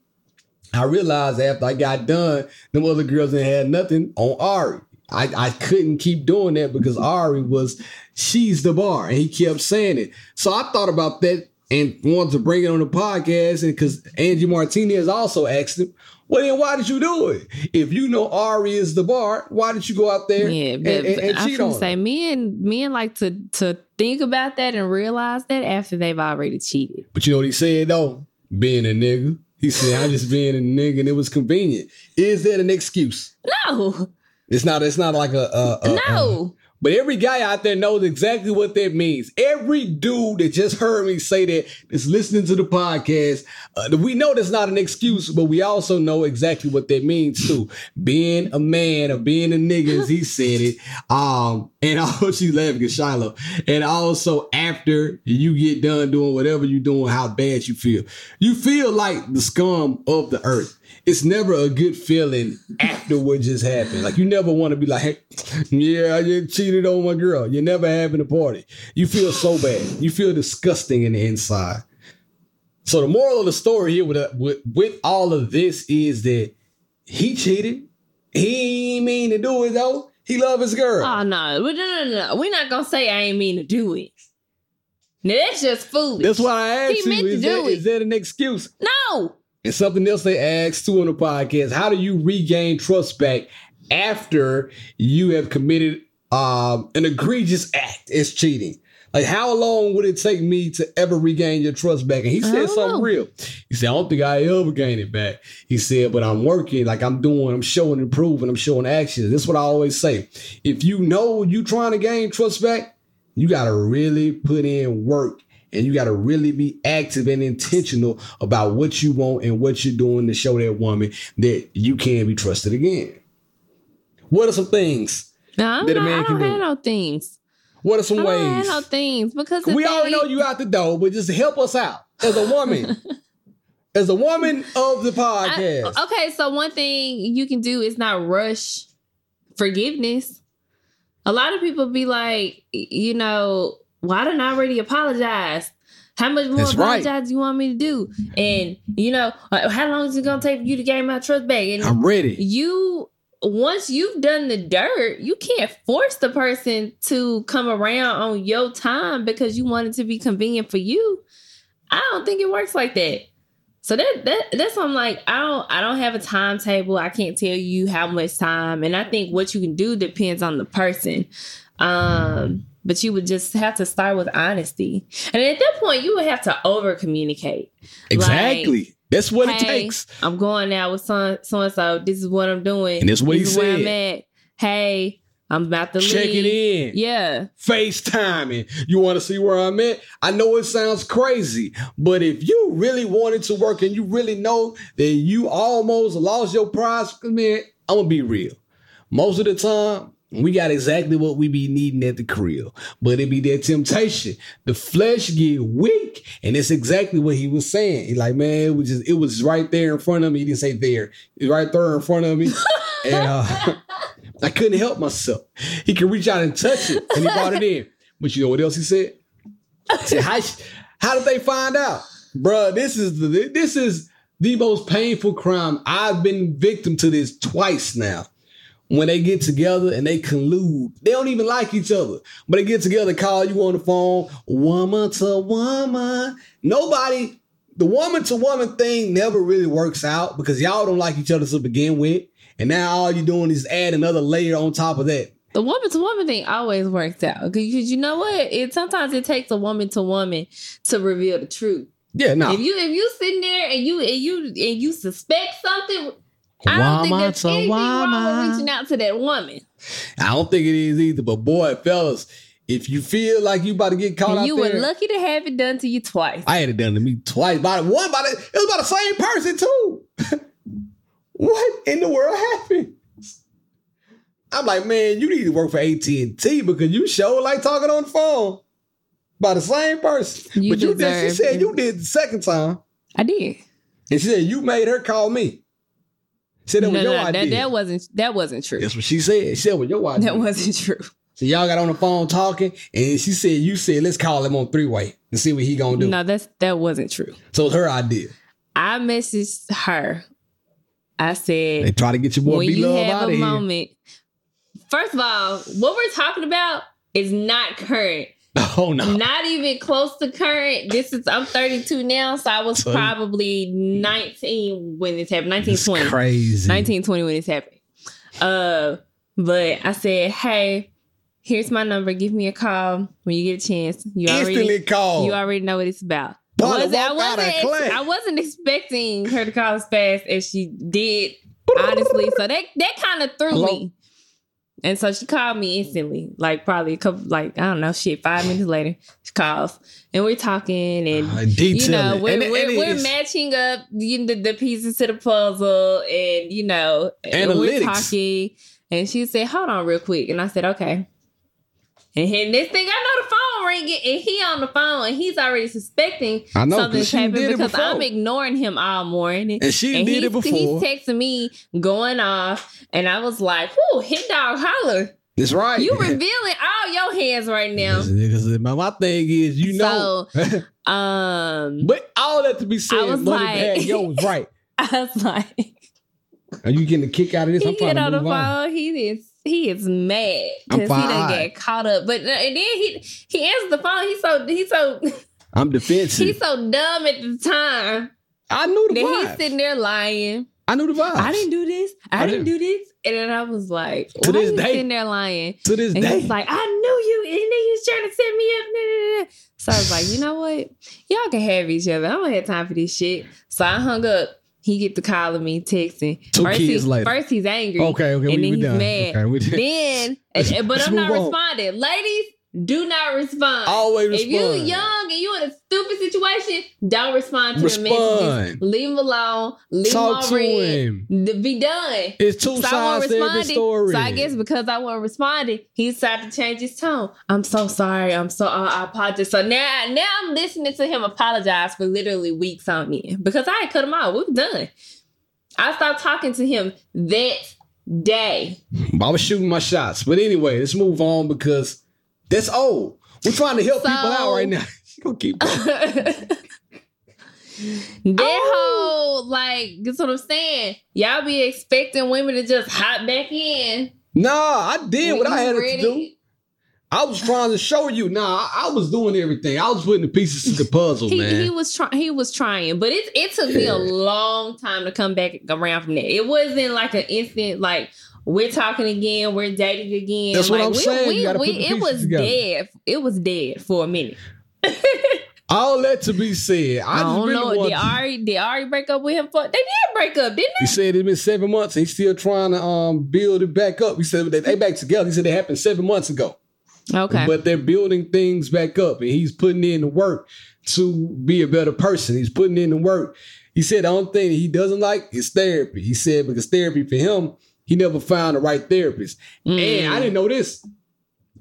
I realized after I got done, them other girls didn't had nothing on Ari. I, I couldn't keep doing that because Ari was she's the bar, and he kept saying it. So I thought about that and wanted to bring it on the podcast, and because Angie Martinez also asked him, "Well, then why did you do it? If you know Ari is the bar, why did you go out there Yeah, and, but, and, and I cheat on gonna her?" say men men like to to think about that and realize that after they've already cheated. But you know what he said though? Being a nigga. He said, I just being a nigga and it was convenient. Is that an excuse? No, It's not, it's not like a, a, a- no. but every guy out there knows exactly what that means. Every dude that just heard me say that is listening to the podcast. Uh, we know that's not an excuse, but we also know exactly what that means too. Being a man or being a nigga, as he said it. Um, and also she's laughing at Shiloh. And also after you get done doing whatever you're doing, how bad you feel. You feel like the scum of the earth. It's never a good feeling after what just happened. Like you never want to be like, hey, yeah, I just cheated on my girl. You're never having a party. You feel so bad. You feel disgusting in the inside. So the moral of the story here with, with with all of this is that he cheated. He ain't mean to do it though. He love his girl. Oh no, no, no, no. We're not gonna say I ain't mean to do it. Now that's just foolish. That's why I asked He you. meant to Is do that, it. is that an excuse? no. And something else they asked too on the podcast: How do you regain trust back after you have committed um, an egregious act as cheating? Like, how long would it take me to ever regain your trust back? And he said something know. real. He said, I don't think I ever gain it back. He said, but I'm working, like I'm doing, I'm showing improvement, I'm showing action. That's what I always say. If you know you trying to gain trust back, you got to really put in work and you got to really be active and intentional about what you want and what you're doing to show that woman that you can be trusted again. What are some things? No, That a not, man I can don't do. have no things. What are some I ways? no things because We already know you out the door, but just help us out as a woman. as a woman of the I- podcast. okay, so one thing you can do is not rush forgiveness. A lot of people be like, you know, why didn't I already apologize? How much more That's right. apologize do you want me to do? And you know, uh, how long is it gonna take for you to gain my trust back? And I'm ready. you once you've done the dirt, you can't force the person to come around on your time because you want it to be convenient for you. I don't think it works like that. So that that that's why I'm like, I don't I don't have a timetable. I can't tell you how much time. And I think what you can do depends on the person. Um, but you would just have to start with honesty. And at that point, you would have to over communicate. Exactly. That's what it takes. I'm going out with so and so. This is what I'm doing. And that's what this is where. I'm at. Hey, I'm about to check leave. It in. Yeah. FaceTiming. You want to see where I'm at? I know it sounds crazy, but if you really wanted to work and you really know that you almost lost your prize, man, I'm gonna be real. Most of the time, we got exactly what we be needing at the crib, but it be that temptation. The flesh get weak, and it's exactly what he was saying. He like, man, it was just, it was right there in front of me. He didn't say there, it was right there in front of me, and uh, I couldn't help myself. He could reach out and touch it, and he brought it in. But you know what else he said? He said, how, how did they find out? Bruh, this is the this is the most painful crime. I've been victim to this twice now. When they get together and they collude, they don't even like each other, but they get together, call you on the phone, woman to woman. Nobody the woman to woman thing never really works out because y'all don't like each other to begin with. And now all you're doing is add another layer on top of that. The woman to woman thing always works out because you know what? It sometimes it takes a woman to woman to reveal the truth. Yeah, no. If you if you sitting there and you and you and you suspect something, I don't think Woman there's to anything wrong with reaching out to that woman. I don't think it is either. But boy, fellas, if you feel like you about to get caught And you were there, lucky to have it done to you twice. I had it done to me twice. By the one, by the, it was by the same person too. what in the world happened? I'm like, man, you need to work for AT and T because you sure like talking on the phone by the same person. You but you did. She said it. you did the second time, I did. and she said you made her call me. Said that No, was your that, idea. that wasn't that wasn't true. That's what she said. She said was your idea. That wasn't true. So y'all got on the phone talking, and she said you said let's call him on three way and see what he gonna do. No, that's that wasn't true. So it's her idea. I messaged her. I said, They try to get your boy when B you Love have out of here. moment. First of all, what we're talking about is not current. Oh no. Not even close to current. This is I'm 32 now, so I was So- probably 19 when this happened. 1920. It's crazy. 1920 when this happened. Uh, but I said, hey, here's my number. Give me a call when you get a chance. You Instantly already called. you already know what it's about. Boy, I wasn't, I, walk out of wasn't I wasn't expecting her to call as fast as she did, honestly. So that that kind of threw Hello? me. And so she called me instantly, like probably a couple, like I don't know, shit. Five minutes later, she calls, and we're talking, and Uh, you know, we're, And- we're, and we're matching up you know, the, the pieces to the puzzle, and you know, and we're talking. And she said, "Hold on, real quick," and I said, "Okay." And then this thing, I know the phone ringing, and he on the phone, and he's already suspecting I know, something's happening because. I'm ignoring him all morning. And she and did it before. he's texting me going off, and I was like, "Whoo, hit dog holler! That's right. You revealing all your hands right now." My, my thing is, you know. Um, but all that to be said, I was Money like- Bag Yo was right. I was like, Are you getting a kick out of this? he I'm get on the move on. phone. He is he is mad because he done fine. get caught up. But uh, and then he he answers the phone. He's so he's so I'm defensive. he's so dumb at the time I knew the that he's sitting there lying. I knew the vibe. I didn't do this. I, I didn't didn't. do this. And then I was like, To why this you day. sitting there lying? to this And day. he's like, I knew you. And then you was trying to set me up. Nah, nah, nah. So I was like, you know what? Y'all can have each other. I don't have time for this shit. So I hung up. He get the calling me, texting. Two first kids he, later. First he's angry. okay, okay, and we, then we he's done. mad. Okay. Then, but I'm not on. responding. Ladies, do not respond. Always respond. If you young and you in a stupid situation, don't respond to Respond. the messages. Leave him alone. Leave Talk him to red. him. Be done. It's two So sides to every story. So I guess because I wasn't responding, he decided to change his tone. I'm so sorry. I'm so uh, I apologize. So now now I'm listening to him apologize for literally weeks on end because I had cut him out. We were done. I stopped talking to him that day. I was shooting my shots. But anyway, let's move on because that's old. We're trying to help So- people out right now. You gonna keep going. that Oh. whole like that's what I'm saying. Y'all be expecting women to just hop back in. Nah, I did when what I you had to do. I was trying to show you. Nah, I, I was doing everything. I was putting the pieces to the puzzle, He, man. he was trying. He was trying, but it it took me a long time to come back around from that. It wasn't like an instant like we're talking again, we're dating again. That's what like, I'm we, saying. We, we, it was together. dead. It was dead for a minute. All that to be said. I, I, just don't really know. Did Ari did Ari break up with him for? They did break up, didn't they? He said it's been seven months. and He's still trying to um build it back up. He said they, they back together. He said it happened seven months ago. Okay. But they're building things back up, and he's putting in the work to be a better person. He's putting in the work. He said the only thing he doesn't like is therapy. He said because therapy for him, he never found the right therapist. Mm. And I didn't know this.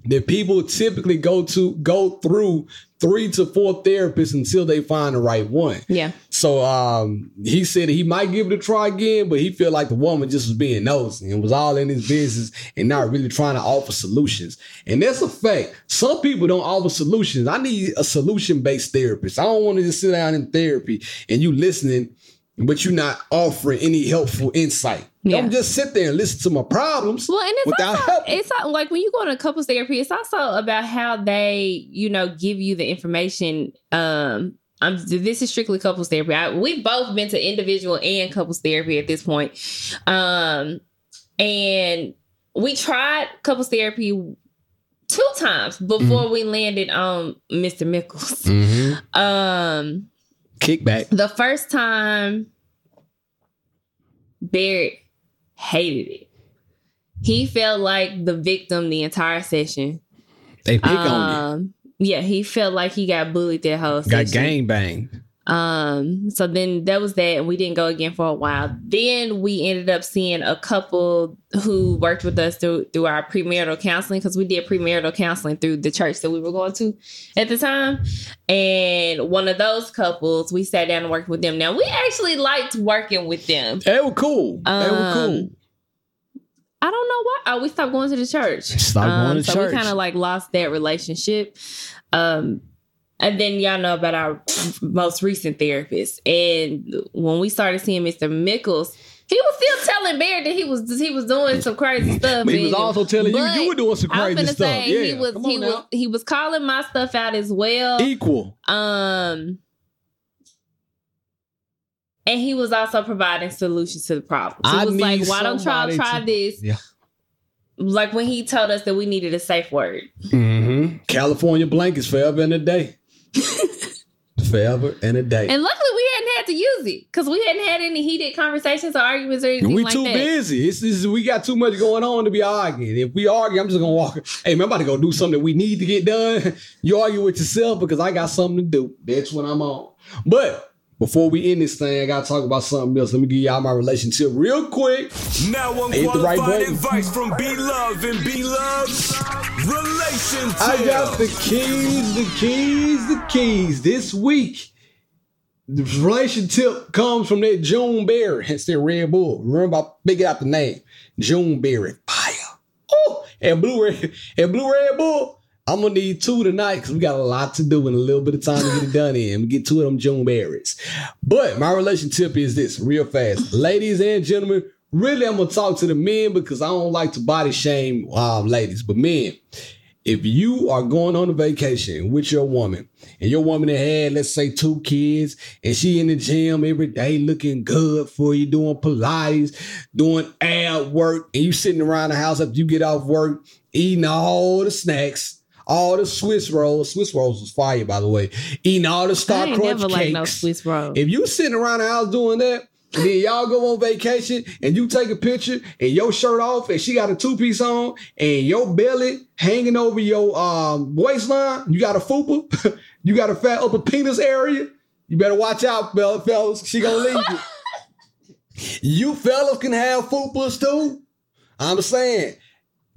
That people typically go to go through three to four therapists until they find the right one. yeah. So um, he said he might give it a try again, but he felt like the woman just was being nosy and was all in his business and not really trying to offer solutions. And that's a fact. Some people don't offer solutions. I need a solution based therapist. I don't want to just sit down in therapy and you listening, but you're not offering any helpful insight. Yeah. Don't just sit there and listen to my problems Well, and it's without also help. it's not, like when you go to couples therapy, it's also about how they, you know, give you the information um I'm this is strictly couples therapy. I, we've both been to individual and couples therapy at this point. Um, and we tried couples therapy two times before we landed on Mr. Mickles. Mm-hmm. Um, Kickback. the first time Barrett hated it. He felt like the victim the entire session. They pick on Um, yeah, he felt like he got bullied that whole. Got session. gang banged. Um, so then that was that, and we didn't go again for a while. Then we ended up seeing a couple who worked with us through through our premarital counseling because we did premarital counseling through the church that we were going to at the time. And one of those couples, we sat down and worked with them. Now we actually liked working with them. They were cool. they were Um, cool. I don't know why. Oh, we stopped going to the church. Stopped going to so church. we kind of like lost that relationship. Um, and then y'all know about our most recent therapist. And when we started seeing Mr. Mickles, he was still telling Bear that he was he was doing some crazy stuff. But he was and- also telling you you were doing some I was crazy gonna stuff. say yeah, he was he on was he was calling my stuff out as well. equal. Um, and he was also providing solutions to the problems. He I was like, "Why don't y'all try to- this?" Yeah. Like when he told us that we needed a safe word. Mm-hmm. California blankets forever and a day. forever and a day. And luckily, we hadn't had to use it because we hadn't had any heated conversations or arguments or anything we like too that. busy. It's, it's, we got too much going on to be arguing. If we argue, I'm just gonna walk. Hey, man, I'm about to go do something that we need to get done. You argue with yourself because I got something to do. That's what I'm on. But before we end this thing, I gotta talk about something else. Let me give y'all my relationship real quick. Now the right unqualified button. advice from B Love and B Love's relationship. I got the keys, the keys, the keys. This week, the relationship comes from that June Berry. It's that Red Bull. Remember, I figured out the name. June Berry. Fire. Oh, and Blue Red, and Blue Red Bull. I'm gonna need two tonight because we got a lot to do and a little bit of time to get it done in. We get two of them June berries. But my relationship is this real fast. Ladies and gentlemen, really I'm gonna talk to the men because I don't like to body shame um, ladies, but men, if you are going on a vacation with your woman and your woman had, let's say, two kids and she in the gym every day looking good for you, doing Pilates, doing ab work, and you sitting around the house after you get off work, eating all the snacks, all the Swiss rolls. Swiss rolls was fire, by the way. Eating all the Star Crunch never cakes. like no Swiss roll. If you sitting around the house doing that, and then y'all go on vacation and you take a picture and your shirt off and she got a two piece on and your belly hanging over your um, waistline, you got a fupa, you got a fat upper penis area. You better watch out, fellas. She gonna leave you. you fellas can have fupas too. I'm saying,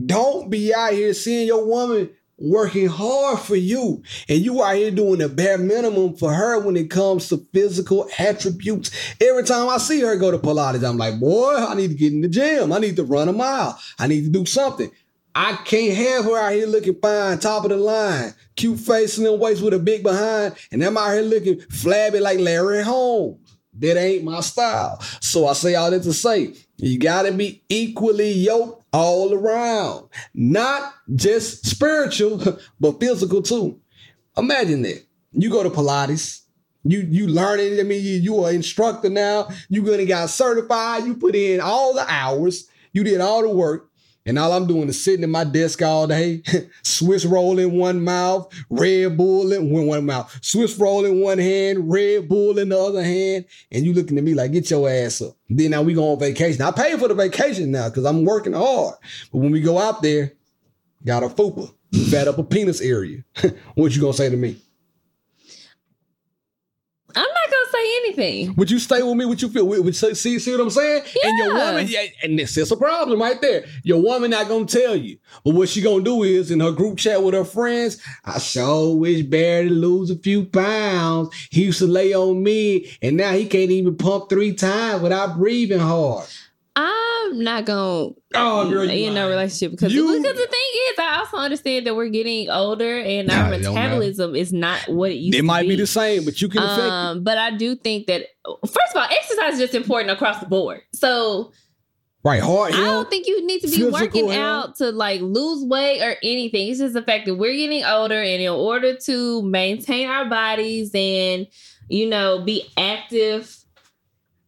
don't be out here seeing your woman working hard for you and you out here doing the bare minimum for her when it comes to physical attributes. Every time I see her go to Pilates, I'm like, boy, I need to get in the gym. I need to run a mile. I need to do something. I can't have her out here looking fine, top of the line, cute face and then waist with a big behind, and I'm out here looking flabby like Larry Holmes. That ain't my style. So I say all that to say, you gotta be equally yoked all around. Not just spiritual, but physical too. Imagine that. You go to Pilates. You you learning. I mean, you, you are instructor now. You gonna got certified. You put in all the hours. You did all the work. And all I'm doing is sitting at my desk all day, Swiss roll in one mouth, Red Bull in one, mouth, Swiss roll in one hand, Red Bull in the other hand, and you looking at me like, get your ass up. Then now we go on vacation. I pay for the vacation now because I'm working hard. But when we go out there, got a fupa, fat up a penis area. what you gonna say to me? I'm anything. Would you stay with me? Would you feel? Would, would see, see see what I'm saying? Yeah. And your woman, yeah, and this is a problem right there. Your woman not gonna tell you, but what she gonna do is in her group chat with her friends. I sure wish Barry to lose a few pounds. He used to lay on me, and now he can't even pump three times without breathing hard. I'm not gonna Oh, girl, you in no relationship because You- because the thing is, I also understand that we're getting older and our Nah, it metabolism is not what it used It might be. be the same, but you can affect it. Um, but I do think that first of all, exercise is just important across the board. So Right, hard. I don't think you need to be working out to like lose weight or anything. It's just the fact that we're getting older, and in order to maintain our bodies and you know, be active.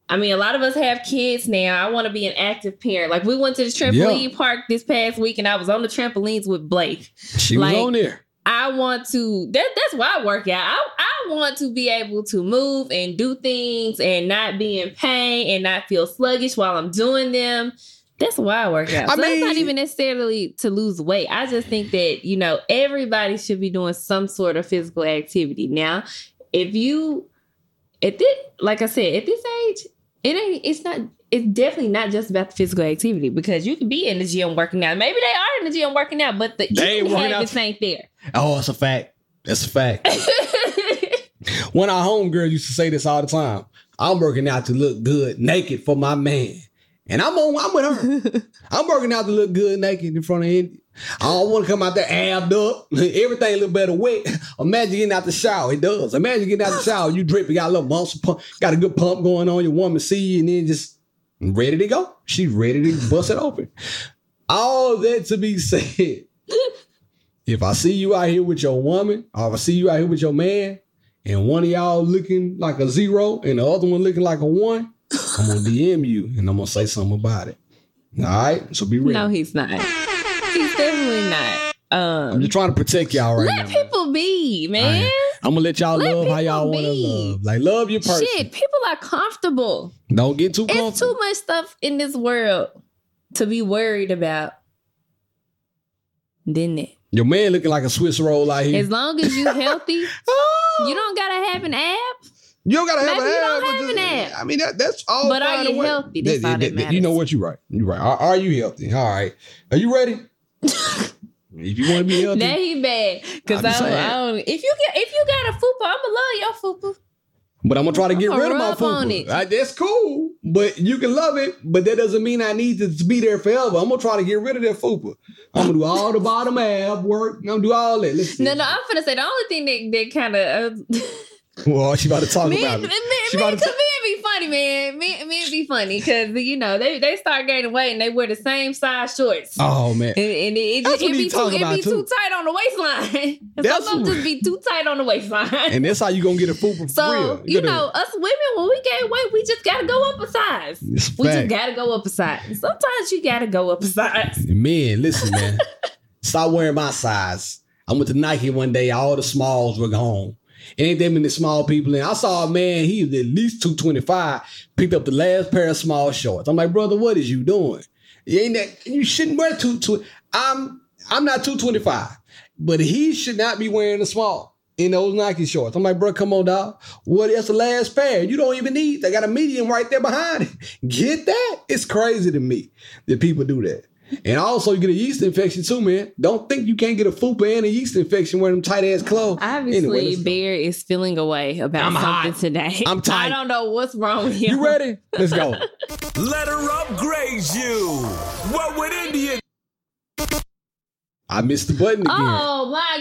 I mean, a lot of us have kids now. I want to be an active parent. Like we went to the trampoline park this past week, and I was on the trampolines with Blake. She was Like- on there. I want to. That, that's why I work out. I, I want to be able to move and do things and not be in pain and not feel sluggish while I'm doing them. That's why I work out. I so that's not even necessarily to lose weight. I just think that you know everybody should be doing some sort of physical activity. Now, if you at this, like I said, at this age, it ain't. It's not. It's definitely not just about the physical activity because you can be in the gym working out. Maybe they are in the gym working out, but the They ain't eating out. habits ain't there. Oh, it's a fact. That's a fact. One of our homegirls used to say this all the time. I'm working out to look good naked for my man. And I'm on, I'm with her. I'm working out to look good naked in front of him. I don't want to come out there abbed up. Everything a little better wet. Imagine getting out the shower. It does. Imagine getting out the shower. You drip, you got a little muscle pump, got a good pump going on. Your woman see you and then just ready to go. She's ready to bust it open. All that to be said. If I see you out here with your woman, or if I see you out here with your man, and one of y'all looking like a zero and the other one looking like a one, I'm gonna DM you and I'm gonna say something about it. All right, so be ready. No, he's not. Definitely not. I'm Um, just trying to protect y'all right let now. Let people be, man. I'm gonna let y'all let love how y'all want to love. Like love your person. Shit, people are comfortable. Don't get too It's too much stuff in this world to be worried about. Didn't it? Your man looking like a Swiss roll out here. As long as you healthy, Oh, you don't gotta have an ab. you don't gotta have maybe an you don't have an just- ab. I mean that, that's all. But are you healthy? That's all that You know what? You're right. You're right. Are, are you healthy? All right. Are you ready? If you want to be healthy, Now he bad because I don't. I don't. If you get if you got a fupa, I'ma love your fupa. But I'm gonna try to get rid of my fupa. Uh, that's cool, but you can love it. But that doesn't mean I need to be there forever. I'm gonna try to get rid of that fupa. I'm gonna do all the bottom ab work. I'm gonna do all that. Let's see. No, no, I'm gonna say the only thing that that kind of uh, Well, she about to talk me, about me, it. me, She me, about to be funny, man. Me, men be funny because you know they they start gaining weight and they wear the same size shorts. Oh man, And, and it, it, it be too, it be too. too tight on the waistline. That's Some what- just be too tight on the waistline. and that's how you gonna get a fupa for so real. you gotta- know, us women when we gain weight, we just gotta go up a size. it's We fact. just gotta go up a size. Sometimes you gotta go up a size. Man, listen, man. Stop wearing my size. I went to Nike one day. All the smalls were gone. Ain't that many small people in. I saw a man, he was at least 225, picked up the last pair of small shorts. I'm like, brother, what is you doing? You ain't that you shouldn't wear two two. I'm I'm not 225, but he should not be wearing a small in those Nike shorts. I'm like, bro, come on, dog. What is the last pair. You don't even need. They got a medium right there behind it. Get that? It's crazy to me that people do that. And also, you get a yeast infection too, man. Don't think you can't get a fupa and a yeast infection wearing them tight ass clothes. Obviously, Anyway, let's go. Bear is feeling away about I'm something hot. today. I'm tight. I don't know what's wrong with him. you ready? Let's go. Let her upgrade you. What would India I missed the button again. Oh my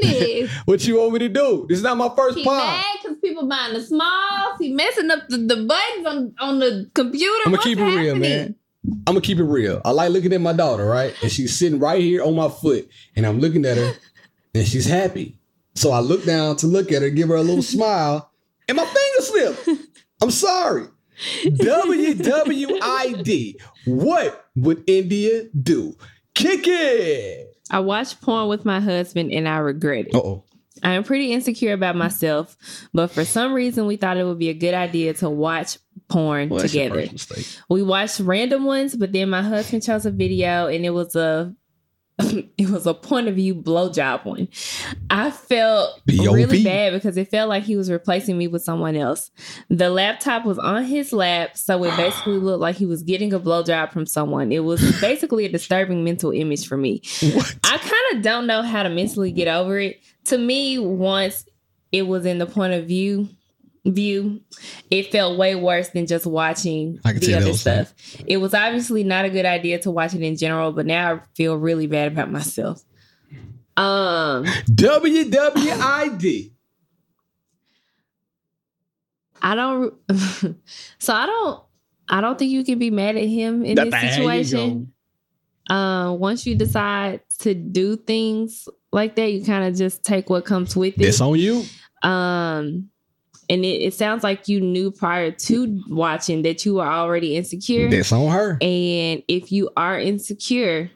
goodness! What you want me to do? This is not my first He pod. mad because people buying the smalls. He messing up the, the buttons on, on the computer. I'm gonna What's keep it real, man. I'm gonna keep it real. I like looking at my daughter, right? And she's sitting right here on my foot, and I'm looking at her, and she's happy. So I look down to look at her, give her a little smile, and my finger slipped. I'm sorry. WWID. What would India do? Kick it. I watched porn with my husband and I regret it. Uh oh. I am pretty insecure about myself, but for some reason we thought it would be a good idea to watch porn Well, together. We watched random ones, but then my husband chose a video and it was a it was a point of view blowjob one. I felt really bad because it felt like he was replacing me with someone else. The laptop was on his lap, so it basically looked like he was getting a blowjob from someone. It was basically a disturbing mental image for me. What? I kind of don't know how to mentally get over it. To me, once it was in the point of view view, it felt way worse than just watching the other those things. stuff. It was obviously not a good idea to watch it in general, but now I feel really bad about myself. Um, WWID. I don't. so I don't. I don't think you can be mad at him in There this you situation. Uh, once you decide to do things like that, you kind of just take what comes with it. It's on you. Um, and it, it sounds like you knew prior to watching that you were already insecure. That's on her. And if you are insecure,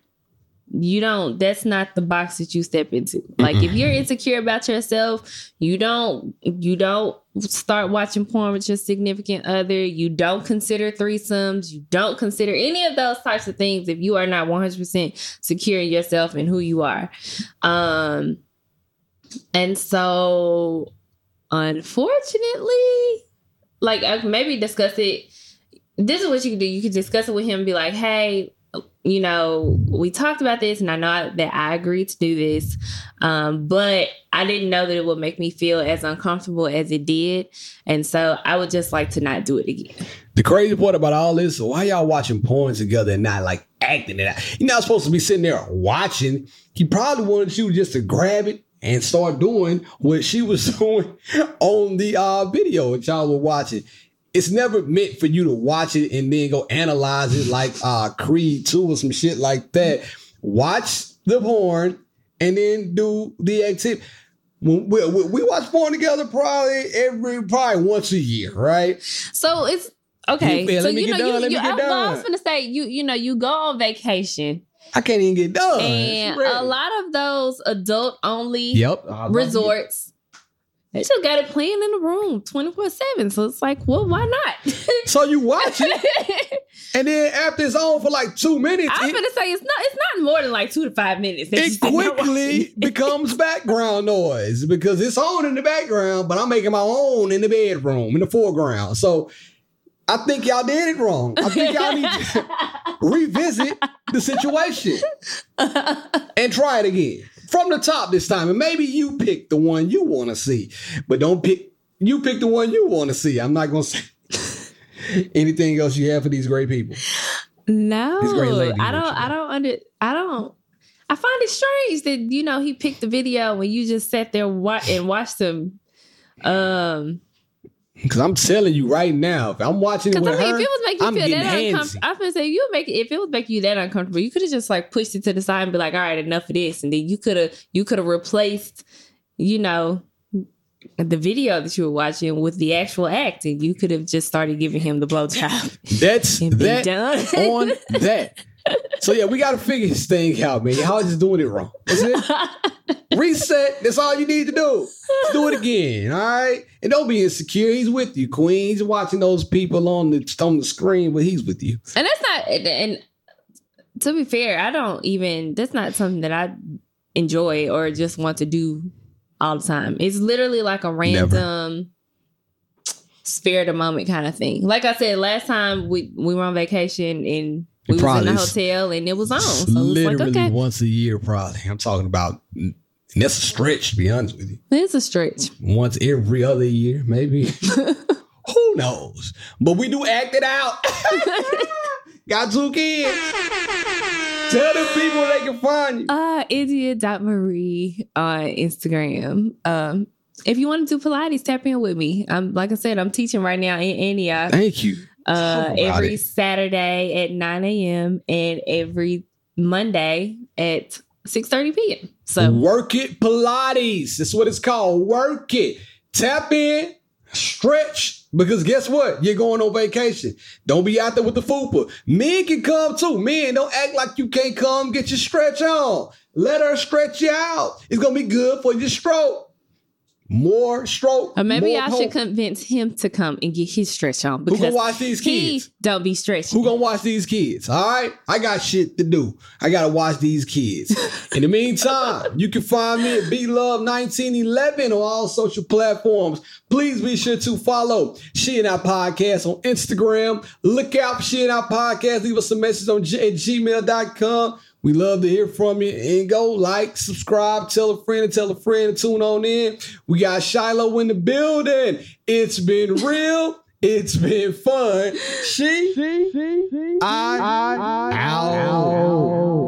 you don't that's not the box that you step into. Like if you're insecure about yourself, you don't you don't start watching porn with your significant other, you don't consider threesomes, you don't consider any of those types of things if you are not 100% secure in yourself and who you are. Um and so unfortunately, like I maybe discuss it this is what you can do. You can discuss it with him and be like, hey, you know, we talked about this and I know that I agreed to do this, um, but I didn't know that it would make me feel as uncomfortable as it did. And so I would just like to not do it again. The crazy part about all this, why y'all watching porn together and not like acting it out? You're not supposed to be sitting there watching. He probably wanted you just to grab it and start doing what she was doing on the uh, video that y'all were watching. It's never meant for you to watch it and then go analyze it like uh, Creed 2 or some shit like that. Watch the porn and then do the activity. We, we, we watch porn together probably every probably once a year, right? So it's okay. Yeah, so let me you get know, done, you, let me you get I, I was gonna say you you know you go on vacation I can't even get done. and a lot of those adult only Yep. resorts they just got it playing in the room 24 7 so it's like well why not So you watch it, and then after it's on for like two minutes, i'm gonna say it's not it's not more than like two to five minutes it quickly becomes background noise because it's on in the background, but I'm making my own in the bedroom, in the foreground. So I think y'all did it wrong. I think y'all need to revisit the situation and try it again from the top this time. And maybe you pick the one you want to see, but don't pick. You pick the one you want to see. I'm not gonna say anything else you have for these great people. no ladies, i don't i don't under i don't I find it strange that you know he picked the video when you just sat there and watched him. Um, Because I'm telling you right now, if I'm watching it with I mean, her, if it was making you I'm feel that uncomfortable, I'm gonna say you make it. If it was making you that uncomfortable, you could have just like pushed it to the side and be like, "All right, enough of this," and then you could have you could have replaced, you know, the video that you were watching with the actual act, and you could have just started giving him the blowjob That's that done. on that. So yeah, we gotta figure this thing out, man. Y'all just doing it wrong. That's it. Reset. That's all you need to do. Let's do it again. All right. And don't be insecure. He's with you, Queen. He's watching those people on the on the screen, but he's with you. and that's not. And to be fair, I don't even. That's not something that I enjoy or just want to do all the time. It's literally like a random spare the moment kind of thing. Like I said, last time we we were on vacation and we was in the hotel and it was on. So Literally like okay, once a year, probably. I'm talking about and that's a stretch, to be honest with you. it's a stretch. Once every other year, maybe. Who knows? But we do act it out. Got two kids. Tell the people they can find you. Uh India.Marie on Instagram. Um if you want to do Pilates, tap in with me. I'm like I said, I'm teaching right now in Antioch. Thank you. Uh, every it. Saturday at 9 a.m. and every Monday at 6:30 p.m. So Work it Pilates. That's what it's called. Work it. Tap in, stretch. Because guess what? You're going on vacation. Don't be out there with the fupa. Men can come too. Men, don't act like you can't come get your stretch on. Let her stretch you out. It's gonna be good for your stroke. More stroke. or maybe I should convince him to come and get his stretch on Who because gonna watch these he kids? don't be stretching. Who gonna watch these kids? All right, I got shit to do. I gotta watch these kids. In the meantime, you can find me at B Love 1911 on all social platforms. Please be sure to follow She and I Podcast on Instagram. Look out She and I Podcast. Leave us a message on g- at gmail.com. We love to hear from you. And go like, subscribe, tell a friend, and tell a friend, and tune on in. We got Shiloh in the building. It's been real. It's been fun. She, she, she, she I, I, I,